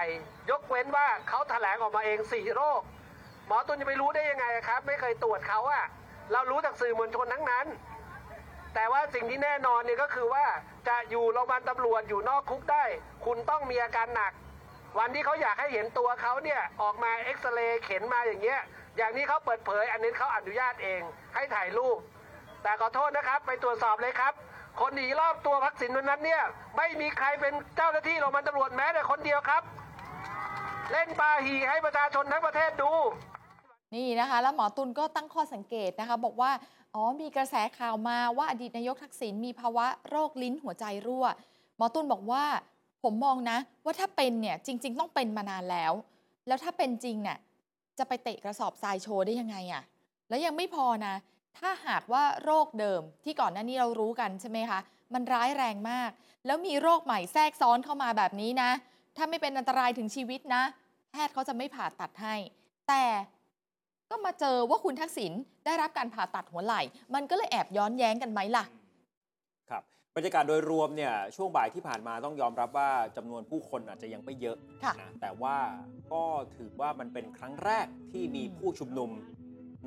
ยกเว้นว่าเขาแถลงออกมาเองสี่โรค หมอตุนจะไปรู้ได้ยังไงครับ ไม่เคยตรวจเขาอะเรารู้จากสื่อมวลชนทั้งนั้น แต่ว่าสิ่งที่แน่นอนเนี่ยก็คือว่าจะอยู่โรงพยาบาลตำรวจอยู่นอกคุกได้ คุณต้องมีอาการหนัก วันที่เขาอยากให้เห็นตัวเขาเนี่ยออกมาเอ็กซเรย์เข็นมาอย่างเงี้ย อย่างนี้เขาเปิดเผย อันนี้เขาอนุญาตเอง ให้ถ่ายรูป แต่ขอโทษนะครับ ไปตรวจสอบเลยครับ คนหนีรอบตัวพักสินวันนั้นเนี่ยไม่มีใครเป็นเจ้าหน้าที่โรงพยาบาลตำรวจแม้แต่คนเดียวครับ เล่นปาหีให้ประชาชนทั้งประเทศดูนี่นะคะ แล้วหมอตุลก็ตั้งข้อสังเกตนะคะ บอกว่า อ๋อมีกระแสข่าวมาว่าอดีตนายกทักษิณมีภาวะโรคลิ้นหัวใจรั่ว หมอตุลบอกว่า ผมมองนะ ว่าถ้าเป็นเนี่ยจริง ๆ ต้องเป็นมานานแล้ว แล้วถ้าเป็นจริงเนี่ยจะไปเตะกระสอบทรายโชว์ได้ยังไงอะแล้วยังไม่พอนะ ถ้าหากว่าโรคเดิมที่ก่อนหน้านี้เรารู้กันใช่ไหมคะมันร้ายแรงมาก แล้วมีโรคใหม่แทรกซ้อนเข้ามาแบบนี้นะ ถ้าไม่เป็นอันตรายถึงชีวิตนะ แพทย์เขาจะไม่ผ่าตัดให้ แต่ ก็มาเจอว่าคุณทักษิณได้รับการผ่าตัดหัวไหล่ มันก็เลยแอบย้อนแย้งกันไหมล่ะ ครับบรรยากาศโดยรวมเนี่ยช่วงบ่ายที่ผ่านมาต้องยอมรับว่าจำนวนผู้คนอาจจะยังไม่เยอะค่ะนะแต่ว่าก็ถือว่ามันเป็นครั้งแรกที่มีผู้ชุมนุม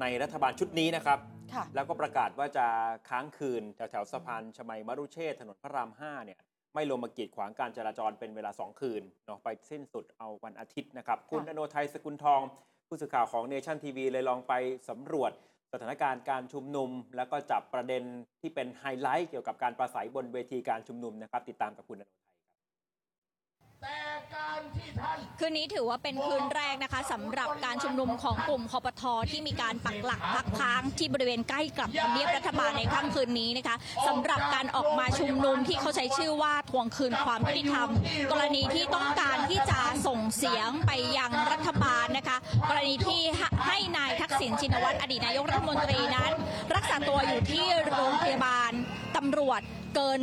ในรัฐบาลชุดนี้นะครับค่ะแล้วก็ประกาศว่าจะค้างคืนแถวแถวๆสะพานชมัยมรุเชษฐ์ถนนพระราม5เนี่ยไม่ลงมากีดขวางการจราจรเป็นเวลา 2 คืนเนาะไปสิ้นสุดเอาวันอาทิตย์นะครับ คุณอโนไทยสกุลทอง ผู้สื่อข่าวของเนชั่นทีวีเลยลองไปสำรวจสถานการณ์การชุมนุม แล้วก็จับประเด็นที่เป็นไฮไลท์เกี่ยวกับการประสัยบนเวทีการชุมนุมนะครับ ติดตามกับคุณอนุ คืนนี้ถือว่าเป็นคืนแรกนะคะสำหรับการชุมนุมของกลุ่มคอปทที่มีการปักหลักพักค้างที่บริเวณใกล้กับทำเนียบรัฐบาลในค่ำคืนนี้นะคะสำหรับการออกมาชุมนุมที่เขาใช้ชื่อว่าทวงคืนความยุติธรรม กรณีที่ต้องการที่จะส่งเสียงไปยังรัฐบาลนะคะ กรณีที่ให้นายทักษิณชินวัตรอดีตนายกรัฐมนตรีนั้น รักษาตัวอยู่ที่โรงพยาบาลตำรวจ เกิน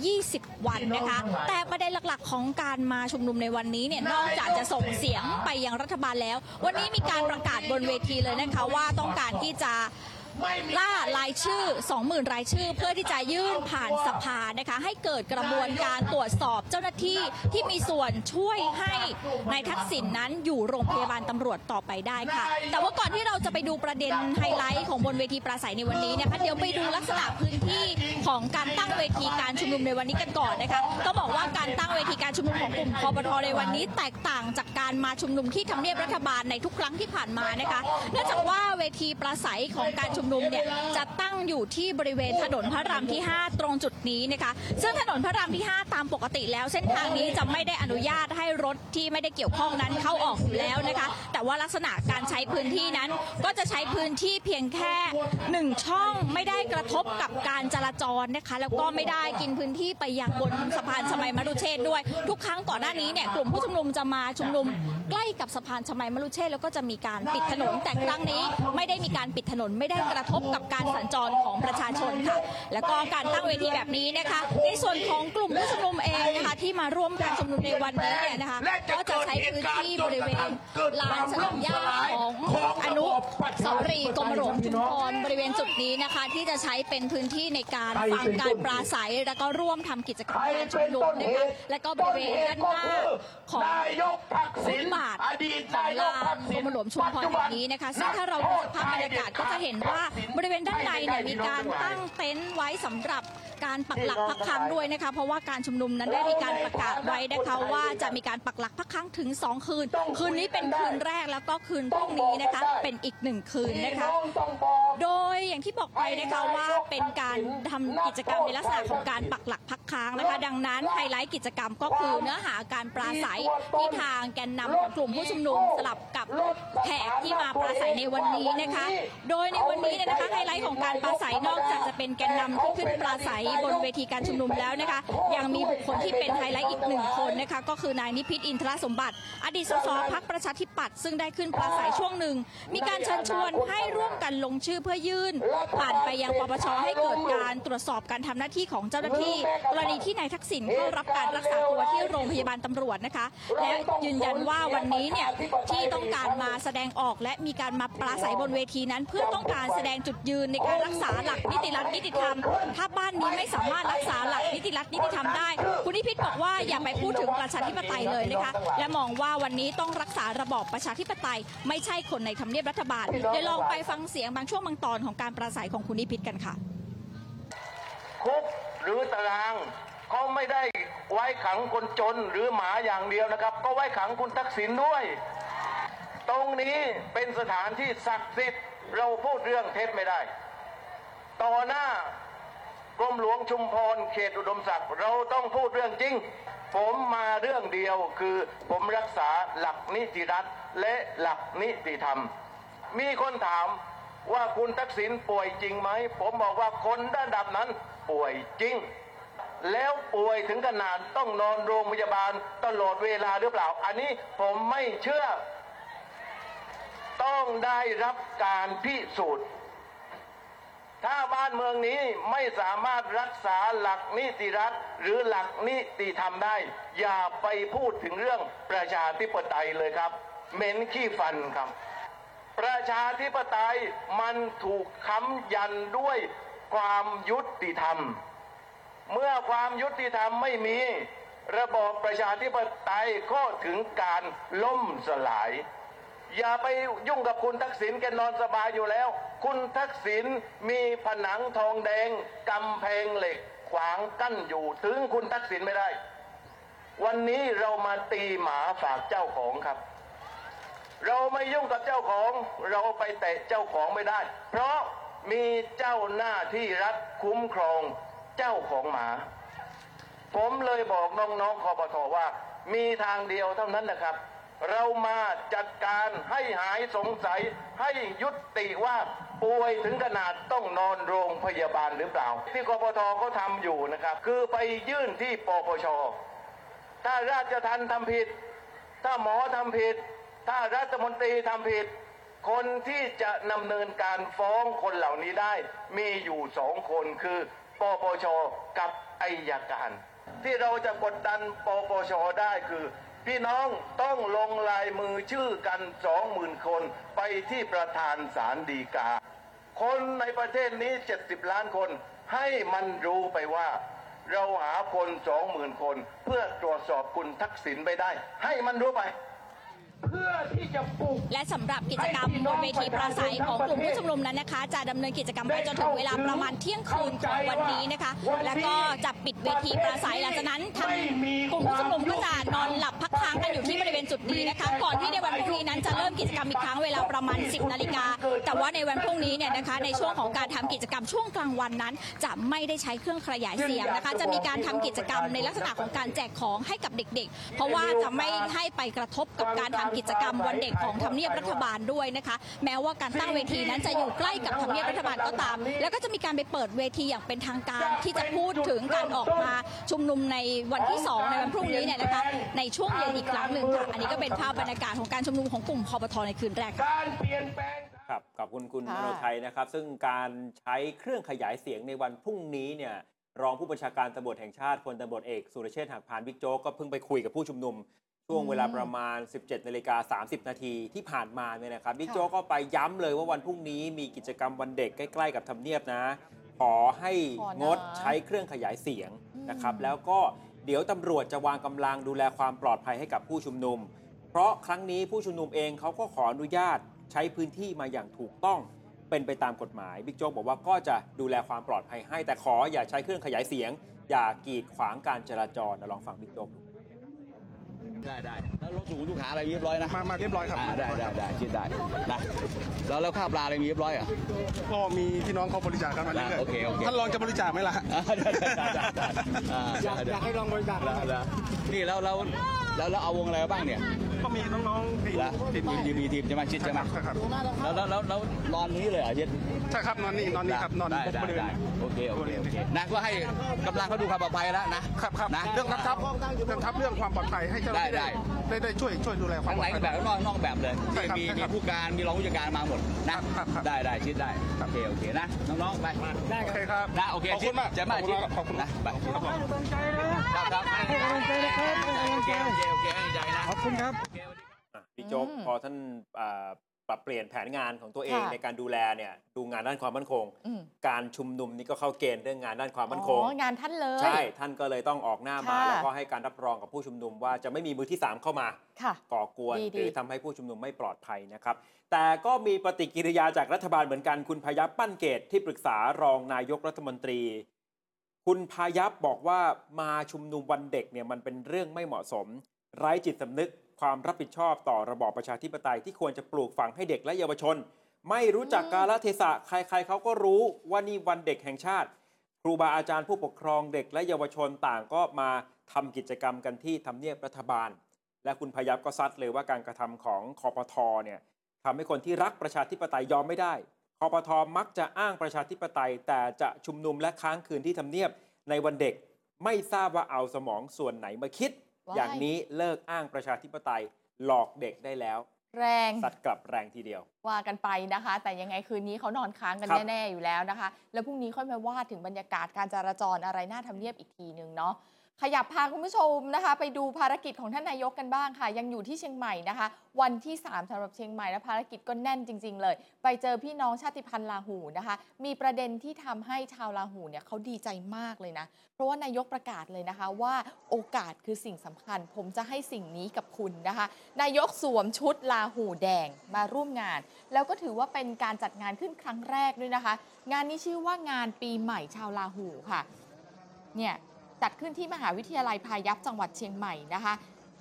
120 วันนะคะ แต่ประเด็นหลักๆ ของการมาชุมนุมในวันนี้เนี่ยนอกจากจะส่งเสียงไปยังรัฐบาลแล้ว วันนี้มีการประกาศบนเวทีเลยนะคะว่าต้องการที่จะ ล่ารายชื่อ 20,000 รายชื่อ เพื่อที่จะยื่นผ่านสภานะคะให้เกิดกระบวนการตรวจสอบเจ้าหน้าที่ที่มีส่วนช่วยให้นายทักษิณนนั้นอยู่โรงพยาบาลตำรวจต่อไปได้ค่ะ แต่ว่าก่อนที่เราจะไปดูประเด็นไฮไลท์ของบนเวทีปราศัยในวันนี้นะคะเดี๋ยวไปดูลักษณะพื้นที่ของการตั้งเวทีการชุมนุมในวันนี้กันก่อนนะคะต้องบอกว่าการตั้งเวทีการชุมนุมของกลุ่มคอปทในวันนี้ แตกต่างจากการมาชุมนุมที่ทำเนียบรัฐบาลในทุกครั้งที่ผ่านมานะคะเนื่องจากว่าเวทีปราศัยของการชุมนุมเนี่ยจะตั้งอยู่ที่บริเวณถนนพระรามที่ 5 ตรงจุดนี้นะคะซึ่งถนนพระรามที่ 5 ตามปกติแล้ว เส้นทางนี้จะไม่ได้อนุญาตให้รถที่ไม่ได้เกี่ยวข้องนั้นเข้าออกอยู่แล้วนะคะ แต่ว่าลักษณะการใช้พื้นที่นั้นก็จะใช้พื้นที่เพียงแค่หนึ่งช่องไม่ได้กระทบกับการจราจรนะคะ แล้วก็ไม่ได้กินพื้นที่ไปยังบนสะพานชมัยมรุเชษด้วย ทุกครั้งก่อนหน้านี้เนี่ยกลุ่มผู้ชุมนุมจะมาชุมนุมใกล้กับสะพานชมัยมรุเชษแล้วก็จะมีการปิดถนนแต่ครั้งนี้ไม่ได้มีการปิดถนนไม่ได้กระทบกับการสัญจรของประชาชนค่ะ แล้วก็การตั้งเวทีแบบนี้นะคะ ในส่วนของกลุ่มผู้ชุมนุมเองนะคะที่มาร่วมการชุมนุมในวันนี้เนี่ยนะคะก็จะใช้พื้นที่บริเวณลานสนามหญ้าของอนุสาวรีย์กรมหลวงชุมพรบริเวณจุดนี้นะคะ ที่จะใช้เป็นพื้นที่ในการฟังการปราศัยแล้วก็ร่วมทำกิจกรรมการชุมนุมนะคะแล้วก็บริเวณด้านหน้าของฟุตบาทของลานกรมหลวงชุมพรแห่งนี้นะคะซึ่งถ้าเราดูภาพบรรยากาศก็จะเห็นว่าบริเวณด้านในเนี่ยมีการตั้งเต็นท์ไว้สำหรับการปักหลักพักค้างด้วยนะคะ เพราะว่าการชุมนุมนั้นได้มีการประกาศไว้นะคะว่าจะมีการปักหลักพักค้างถึง 2 คืน คืนนี้เป็นคืนแรกแล้วก็คืนพรุ่งนี้นะคะ เป็นอีกหนึ่งคืนนะคะ โดยอย่างที่บอกไปนะคะว่าเป็นการทำกิจกรรมในลักษณะของการปักหลักพักค้างนะคะ ดังนั้นไฮไลท์กิจกรรมก็คือเนื้อหาการปราศัยที่ทางแกนนำของกลุ่มผู้ชุมนุมสลับกับแขกที่มาปราศรัยในวันนี้นะคะ โดยในวันนี้เนี่ยนะคะไฮไลท์ของการปราศรัยนอกจากจะเป็นแกนนำที่ขึ้นปราศรัยบนเวทีการชุมนุมแล้วนะคะ ยังมีบุคคลที่เป็นไฮไลท์อีกหนึ่งคนนะคะ ก็คือนายนิพิฏฐ์ อินทรสมบัติ อดีตสส.พรรคประชาธิปัตย์ซึ่งได้ขึ้นปราศรัยช่วงหนึ่ง มีการเชิญชวนให้ร่วมกันลงชื่อเพื่อยื่นผ่านไปยังป.ป.ช.ให้เกิดการตรวจสอบการทำหน้าที่ของเจ้าหน้าที่ กรณีที่นายทักษิณเข้ารับการรักษาตัวที่โรงพยาบาลตำรวจนะคะ และยืนยันว่าวันนี้เนี่ยที่ต้องการมาแสดงออกและมีการมาปราศัยบนเวทีนั้นเพื่อต้องการแสดงดงจุดยืนในการรักษาหลักนิติรัฐนิติธรรม ถ้าบ้านนี้ไม่สามารถรักษาหลักนิติรัฐนิติธรรมได้ คุณนิพิษบอกว่าอย่าไปพูดถึงประชาธิปไตยเลยนะคะ และมองว่าวันนี้ต้องรักษาระบอบประชาธิปไตย ไม่ใช่คนในทำเนียบรัฐบาล เดี๋ยวลองไปฟังเสียงบางช่วงบางตอนของการปราศัยของคุณนิพิษกันค่ะคุกหรือตารางเขาไม่ได้ไว้ขังคนจนหรือหมาอย่างเดียวนะครับ ก็ไว้ขังคุณทักษิณด้วย ตรงนี้เป็นสถานที่ศักดิ์สิทธิ์ เราพูดเรื่องเท็จไม่ได้ ต่อหน้ากรมหลวงชุมพรเขตอุดมศักดิ์เราต้องพูดเรื่องจริง ผมมาเรื่องเดียวคือผมรักษาหลักนิติรัฐและหลักนิติธรรม มีคนถามว่าคุณทักษิณป่วยจริงไหม ผมบอกว่าคนระดับนั้นป่วยจริง แล้วป่วยถึงขนาดต้องนอนโรงพยาบาลตลอดเวลาหรือเปล่า อันนี้ผมไม่เชื่อ ต้องได้รับการพิสูจน์ ถ้าบ้านเมืองนี้ไม่สามารถรักษาหลักนิติรัฐหรือหลักนิติธรรมได้ อย่าไปพูดถึงเรื่องประชาธิปไตยเลยครับเหม็นขี้ฟันครับ ประชาธิปไตยมันถูกค้ำยันด้วยความยุติธรรม เมื่อความยุติธรรมไม่มี ระบอบประชาธิปไตยก็ถึงการล่มสลาย อย่าไปยุ่งกับคุณทักษิณแกนอนสบายอยู่แล้ว คุณทักษิณมีผนังทองแดงกำแพงเหล็กขวางกั้นอยู่ถึงคุณทักษิณไม่ได้ วันนี้เรามาตีหมาฝากเจ้าของครับ เราไม่ยุ่งกับเจ้าของเราไปแตะเจ้าของไม่ได้ เพราะมีเจ้าหน้าที่รัฐคุ้มครองเจ้าของหมา ผมเลยบอกน้องๆคอปทว่า มีทางเดียวเท่านั้นนะครับ เรามาจัดการให้หายสงสัยให้ยุติว่าป่วยถึงขนาดต้องนอนโรงพยาบาลหรือเปล่า ที่กปทเขาทำอยู่นะครับ คือไปยื่นที่ปปช ถ้าราชทันทำผิด ถ้าหมอทำผิด ถ้ารัฐมนตรีทำผิด คนที่จะดำเนินการฟ้องคนเหล่านี้ได้ มีอยู่สองคนคือปปช กับอายการ ที่เราจะกดดันปปชได้คือ พี่น้องต้องลงลายมือชื่อกันสองหมื่นคนไปที่ประธานศาลฎีกา คนในประเทศนี้ 70 ล้านคน ให้มันรู้ไปว่า เราหาคนสองหมื่นคน เพื่อตรวจสอบคุณทักษิณไปได้ ให้มันรู้ไป และสำหรับกิจกรรมบนเวทีปราศัยของกลุ่มผู้ชุมนุมนั้นนะคะ จะดำเนินกิจกรรมไปจนถึงเวลาประมาณเที่ยงคืนของวันนี้นะคะ แล้วก็จะปิดเวทีปราศัยหลังจากนั้นทางกลุ่มผู้ชุมนุมก็จะนอนหลับพักค้างกันอยู่ที่บริเวณจุดนี้นะคะ ก่อนที่ในวันพรุ่งนี้นั้นจะเริ่มกิจกรรมอีกครั้งเวลาประมาณ 10นาฬิกาแต่ว่าในวันพรุ่งนี้เนี่ยนะคะในช่วงของการทำกิจกรรมช่วงกลางวันนั้น จะไม่ได้ใช้เครื่องขยายเสียงนะคะ จะมีการทำกิจกรรมในลักษณะของการแจกของให้กับเด็ก ๆ เพราะว่าจะไม่ให้ไปกระทบกับการทำกิจกรรมวันเด็กของทำเนียบรัฐบาลด้วยนะคะ แม้ว่าการตั้งเวทีนั้นจะอยู่ใกล้กับทำเนียบรัฐบาลก็ตาม แล้วก็จะมีการไปเปิดเวทีอย่างเป็นทางการที่จะพูดถึงการออกมาชุมนุมในวันที่ 2 ในวันพรุ่งนี้เนี่ยนะคะในช่วงเย็นอีกครั้งหนึ่งค่ะอันนี้ก็เป็นภาพบรรยากาศของการชุมนุมของกลุ่มคอปทในคืนแรกการเปลี่ยนแปลงครับขอบคุณคุณมโนไทยนะครับ ซึ่งการใช้เครื่องขยายเสียงในวันพรุ่งนี้เนี่ยรองผู้บัญชาการตำรวจแห่งชาติพลตำรวจเอกสุรเชษฐ์หักพานบิ๊กโจ๊กก็เพิ่งไปคุยกับผู้ชุมนุม ช่วงเวลาประมาณ 17นาฬิกา30 นาทีที่ผ่านมาเนี่ยนะครับบิ๊กโจ๊กก็ไปย้ำเลยว่าวันพรุ่งนี้มีกิจกรรมวันเด็กใกล้ ๆ กับทำเนียบนะ ขอให้ขอนะงดใช้เครื่องขยายเสียงนะครับอืมแล้วก็เดี๋ยวตำรวจจะวางกำลังดูแลความปลอดภัยให้กับผู้ชุมนุม เพราะครั้งนี้ผู้ชุมนุมเองเขาก็ขออนุญาตใช้พื้นที่มาอย่างถูกต้องเป็นไปตามกฎหมายบิ๊กโจ๊กบอกว่าก็จะดูแลความปลอดภัยให้แต่ขออย่าใช้เครื่องขยายเสียง อย่ากีดขวางการจราจรนะลองฟังบิ๊กโจ๊กดู ได้ได้แล้วรถสูงทุกขาอะไรเรียบร้อยนะมามาเรียบร้อยครับได้ได้ได้คิดได้นะแล้วแล้วข้าวปลาอะไรมีเรียบร้อยอะ ก็มีพี่น้องเขาบริจาคกันมาเรื่อยโอเคโอเค ท่านรองจะบริจาคไหมล่ะอยากอยากให้ลองบริจาคนี่แล้วแล้วแล้วแล้วเอาวงอะไรบ้างเนี่ยก็มีน้องๆเพจแล้วทีมมีทีมใช่ไหมชิดใช่ไหมครับ แล้วแล้วแล้วแล้วนอนนี้เลยเหรอชิดใช่ครับนอนนี่นอนนี่ครับนอนได้ได้บริเวณ ได้นี้โอเคโอเคโอเคนะก็ให้กำลังเขาดูความปลอดภัยแล้วนะครับครับนะ เรื่องทัพเรื่องทัพเรื่องความปลอดภัยให้เจ้าหน้าที่ได้ ได้ ได้ได้ช่วยช่วยดูแลความทั้งปลไหอนดภัย แบบนอกนอกแบบเลยใช่ครับมีใช่มีครับผู้การมีรองผู้จัดการมาหมดนะครับครับได้ได้ชิดได้โอเคโอเคนะน้องๆไปโอเคครับนะโอเคขอบคุณมากเจ๊มากขอบคุณมากขอบคุณมากนะไปครับผม ครับครับโอเคโอเคโอเคให้ใจนะ ขอบคุณครับอะพี่โจ๊กอืมพอท่านอ่า ปรับเปลี่ยนแผนงานของตัวเองค่ะ ในการดูแลเนี่ยดูงานด้านความมั่นคง อืมการชุมนุมนี่ก็เข้าเกณฑ์เรื่องงานด้านความมั่นคง อ๋องานท่านเลย ใช่ท่านก็เลยต้องออกหน้ามาค่ะ แล้วก็ให้การรับรองกับผู้ชุมนุมว่าจะไม่มีมือที่ 3 เข้ามาค่ะ ก่อกวน ดีๆ หรือทำให้ผู้ชุมนุมไม่ปลอดภัยนะครับ แต่ก็มีปฏิกิริยาจากรัฐบาลเหมือนกันคุณพยับปั้นเกตที่ปรึกษารองนายกรัฐมนตรี คุณพายับบอกว่ามาชุมนุมวันเด็กเนี่ยมันเป็นเรื่องไม่เหมาะสม ไร้จิตสำนึก ความรับผิดชอบต่อระบอบประชาธิปไตยที่ควรจะปลูกฝังให้เด็กและเยาวชน ไม่รู้จักกาลเทศะใครๆเขาก็รู้ว่านี่วันเด็กแห่งชาติ ครูบาอาจารย์ผู้ปกครองเด็กและเยาวชนต่างก็มาทำกิจกรรมกันที่ทำเนียบรัฐบาล และคุณพยับก็ซัดเลยว่าการกระทำของคปทเนี่ยทำให้คนที่รักประชาธิปไตยยอมไม่ได้คปทมักจะอ้างประชาธิปไตย แต่จะชุมนุมและค้างคืนที่ทำเนียบในวันเด็ก ไม่ทราบว่าเอาสมองส่วนไหนมาคิด อย่างนี้เลิกอ้างประชาธิปไตยหลอกเด็กได้แล้วแรงซัดกลับแรงทีเดียว ว่ากันไปนะคะ แต่ยังไงคืนนี้เขานอนค้างกันครับแน่ ๆ อยู่แล้วนะคะ แล้วพรุ่งนี้ค่อยมาว่าถึงบรรยากาศการจราจรอะไรหน้าทำเนียบอีกทีหนึ่งเนาะ ขยับพาคุณผู้ชมนะคะ ไปดูภารกิจของท่านนายกกันบ้างค่ะ ยังอยู่ที่เชียงใหม่นะคะ วันที่ 3สำหรับเชียงใหม่และภารกิจก็แน่นจริง ๆ เลย ไปเจอพี่น้องชาติพันธุ์ลาหูนะคะ มีประเด็นที่ทำให้ชาวลาหูเนี่ยเขาดีใจมากเลยนะ เพราะว่านายกประกาศเลยนะคะว่าโอกาสคือสิ่งสำคัญ ผมจะให้สิ่งนี้กับคุณนะคะ นายกสวมชุดลาหูแดงมาร่วมงาน แล้วก็ถือว่าเป็นการจัดงานขึ้นครั้งแรกด้วยนะคะ งานนี้ชื่อว่างานปีใหม่ชาวลาหูค่ะเนี่ย จัดขึ้นที่มหาวิทยาลัยพายัพจังหวัดเชียงใหม่นะคะ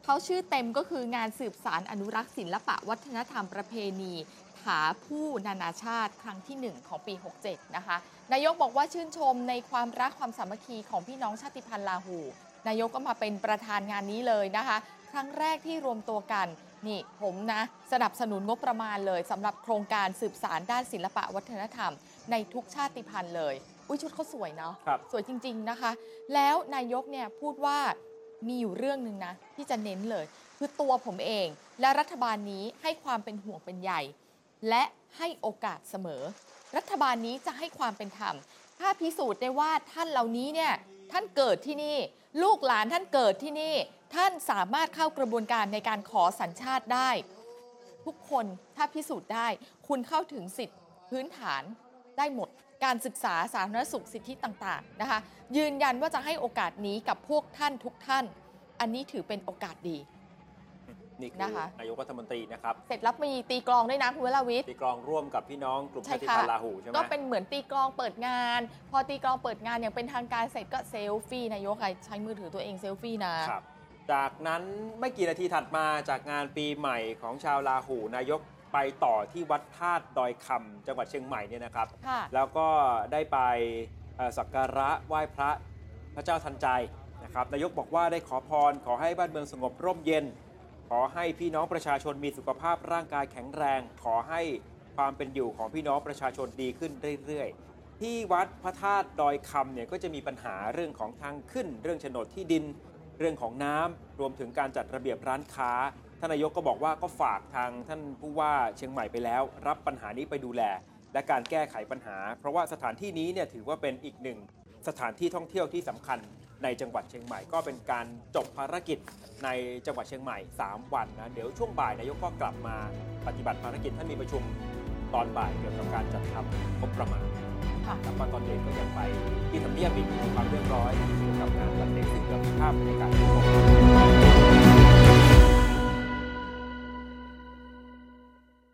เขาชื่อเต็มก็คืองานสืบสารอนุรักษ์ศิลปะวัฒนธรรมประเพณีถาผู้นานาชาติครั้งที่ 1 ของปี 67 นะคะ นายกบอกว่าชื่นชมในความรักความสามัคคีของพี่น้องชาติพันธุ์ลาหู นายกก็มาเป็นประธานงานนี้เลยนะคะ ครั้งแรกที่รวมตัวกัน นี่ผมนะ สนับสนุนงบประมาณเลยสำหรับโครงการสืบสารด้านศิลปะวัฒนธรรม ในทุกชาติพันธุ์เลย อุ้ยชุดเขาสวยเนาะครับ สวยจริง ๆนะคะ แล้วนายกเนี่ยพูดว่ามีอยู่เรื่องหนึ่งนะ ที่จะเน้นเลย คือตัวผมเอง และรัฐบาลนี้ให้ความเป็นห่วงเป็นใหญ่ และให้โอกาสเสมอ รัฐบาลนี้จะให้ความเป็นธรรม ถ้าพิสูจน์ได้ว่าท่านเหล่านี้เนี่ยท่านเกิดที่นี่ ลูกหลานท่านเกิดที่นี่ ท่านสามารถเข้ากระบวนการในการขอสัญชาติได้ ทุกคนถ้าพิสูจน์ได้ คุณเข้าถึงสิทธิพื้นฐานได้หมด การศึกษาสาธารณสุขสิทธิต่างๆนะคะยืนยันว่าจะให้โอกาสนี้กับพวกท่านทุกท่าน อันนี้ถือเป็นโอกาสดีนี่คือนะคะนายกรัฐมนตรีนะครับ เสร็จแล้วมีตีกลองด้วยนะคุณวราวิทย์ตีกลองร่วมกับพี่น้องกลุ่มใช่ชาติค่ะพันธุ์ลาหูใช่ไหมก็เป็นเหมือนตีกลองเปิดงาน พอตีกลองเปิดงานอย่างเป็นทางการเสร็จก็เซลฟี่นายกใครใช้มือถือตัวเองเซลฟี่นะครับจากนั้นไม่กี่นาทีถัดมาจากงานปีใหม่ของชาวลาหูนายก ไปต่อที่วัดธาตุดอยคำจังหวัดเชียงใหม่เนี่ยนะครับ ค่ะ แล้วก็ได้ไปเอ่อสักการะไหว้พระพระเจ้าทันใจนะครับนายกบอกว่าได้ขอพรขอให้บ้านเมืองสงบร่มเย็น ขอให้พี่น้องประชาชนมีสุขภาพร่างกายแข็งแรง ขอให้ความเป็นอยู่ของพี่น้องประชาชนดีขึ้นเรื่อยๆ ที่วัดพระธาตุดอยคำเนี่ยก็จะมีปัญหาเรื่องของทางขึ้น เรื่องโฉนดที่ดิน เรื่องของน้ำรวมถึงการจัดระเบียบร้านค้า ท่านนายกก็บอกว่าก็ฝากทางท่านผู้ว่าเชียงใหม่ไปแล้ว รับปัญหานี้ไปดูแล และการแก้ไขปัญหา เพราะว่าสถานที่นี้เนี่ยถือว่าเป็นอีกหนึ่งสถานที่ท่องเที่ยวที่สำคัญในจังหวัดเชียงใหม่ก็เป็นการจบภารกิจในจังหวัดเชียงใหม่ 3 วันนะเดี๋ยวช่วงบ่ายนายกก็กลับมาปฏิบัติภารกิจท่านมีประชุมตอนบ่ายเกี่ยวกับการจัดทำงบประมาณค่ะแล้วก็ตอนเย็นก็ยังไปที่ทำเนียบอีกมีความเรียบร้อยเกี่ยวกับงานวันเด็กซึ่งเรามีภาพบรรยากาศให้ชม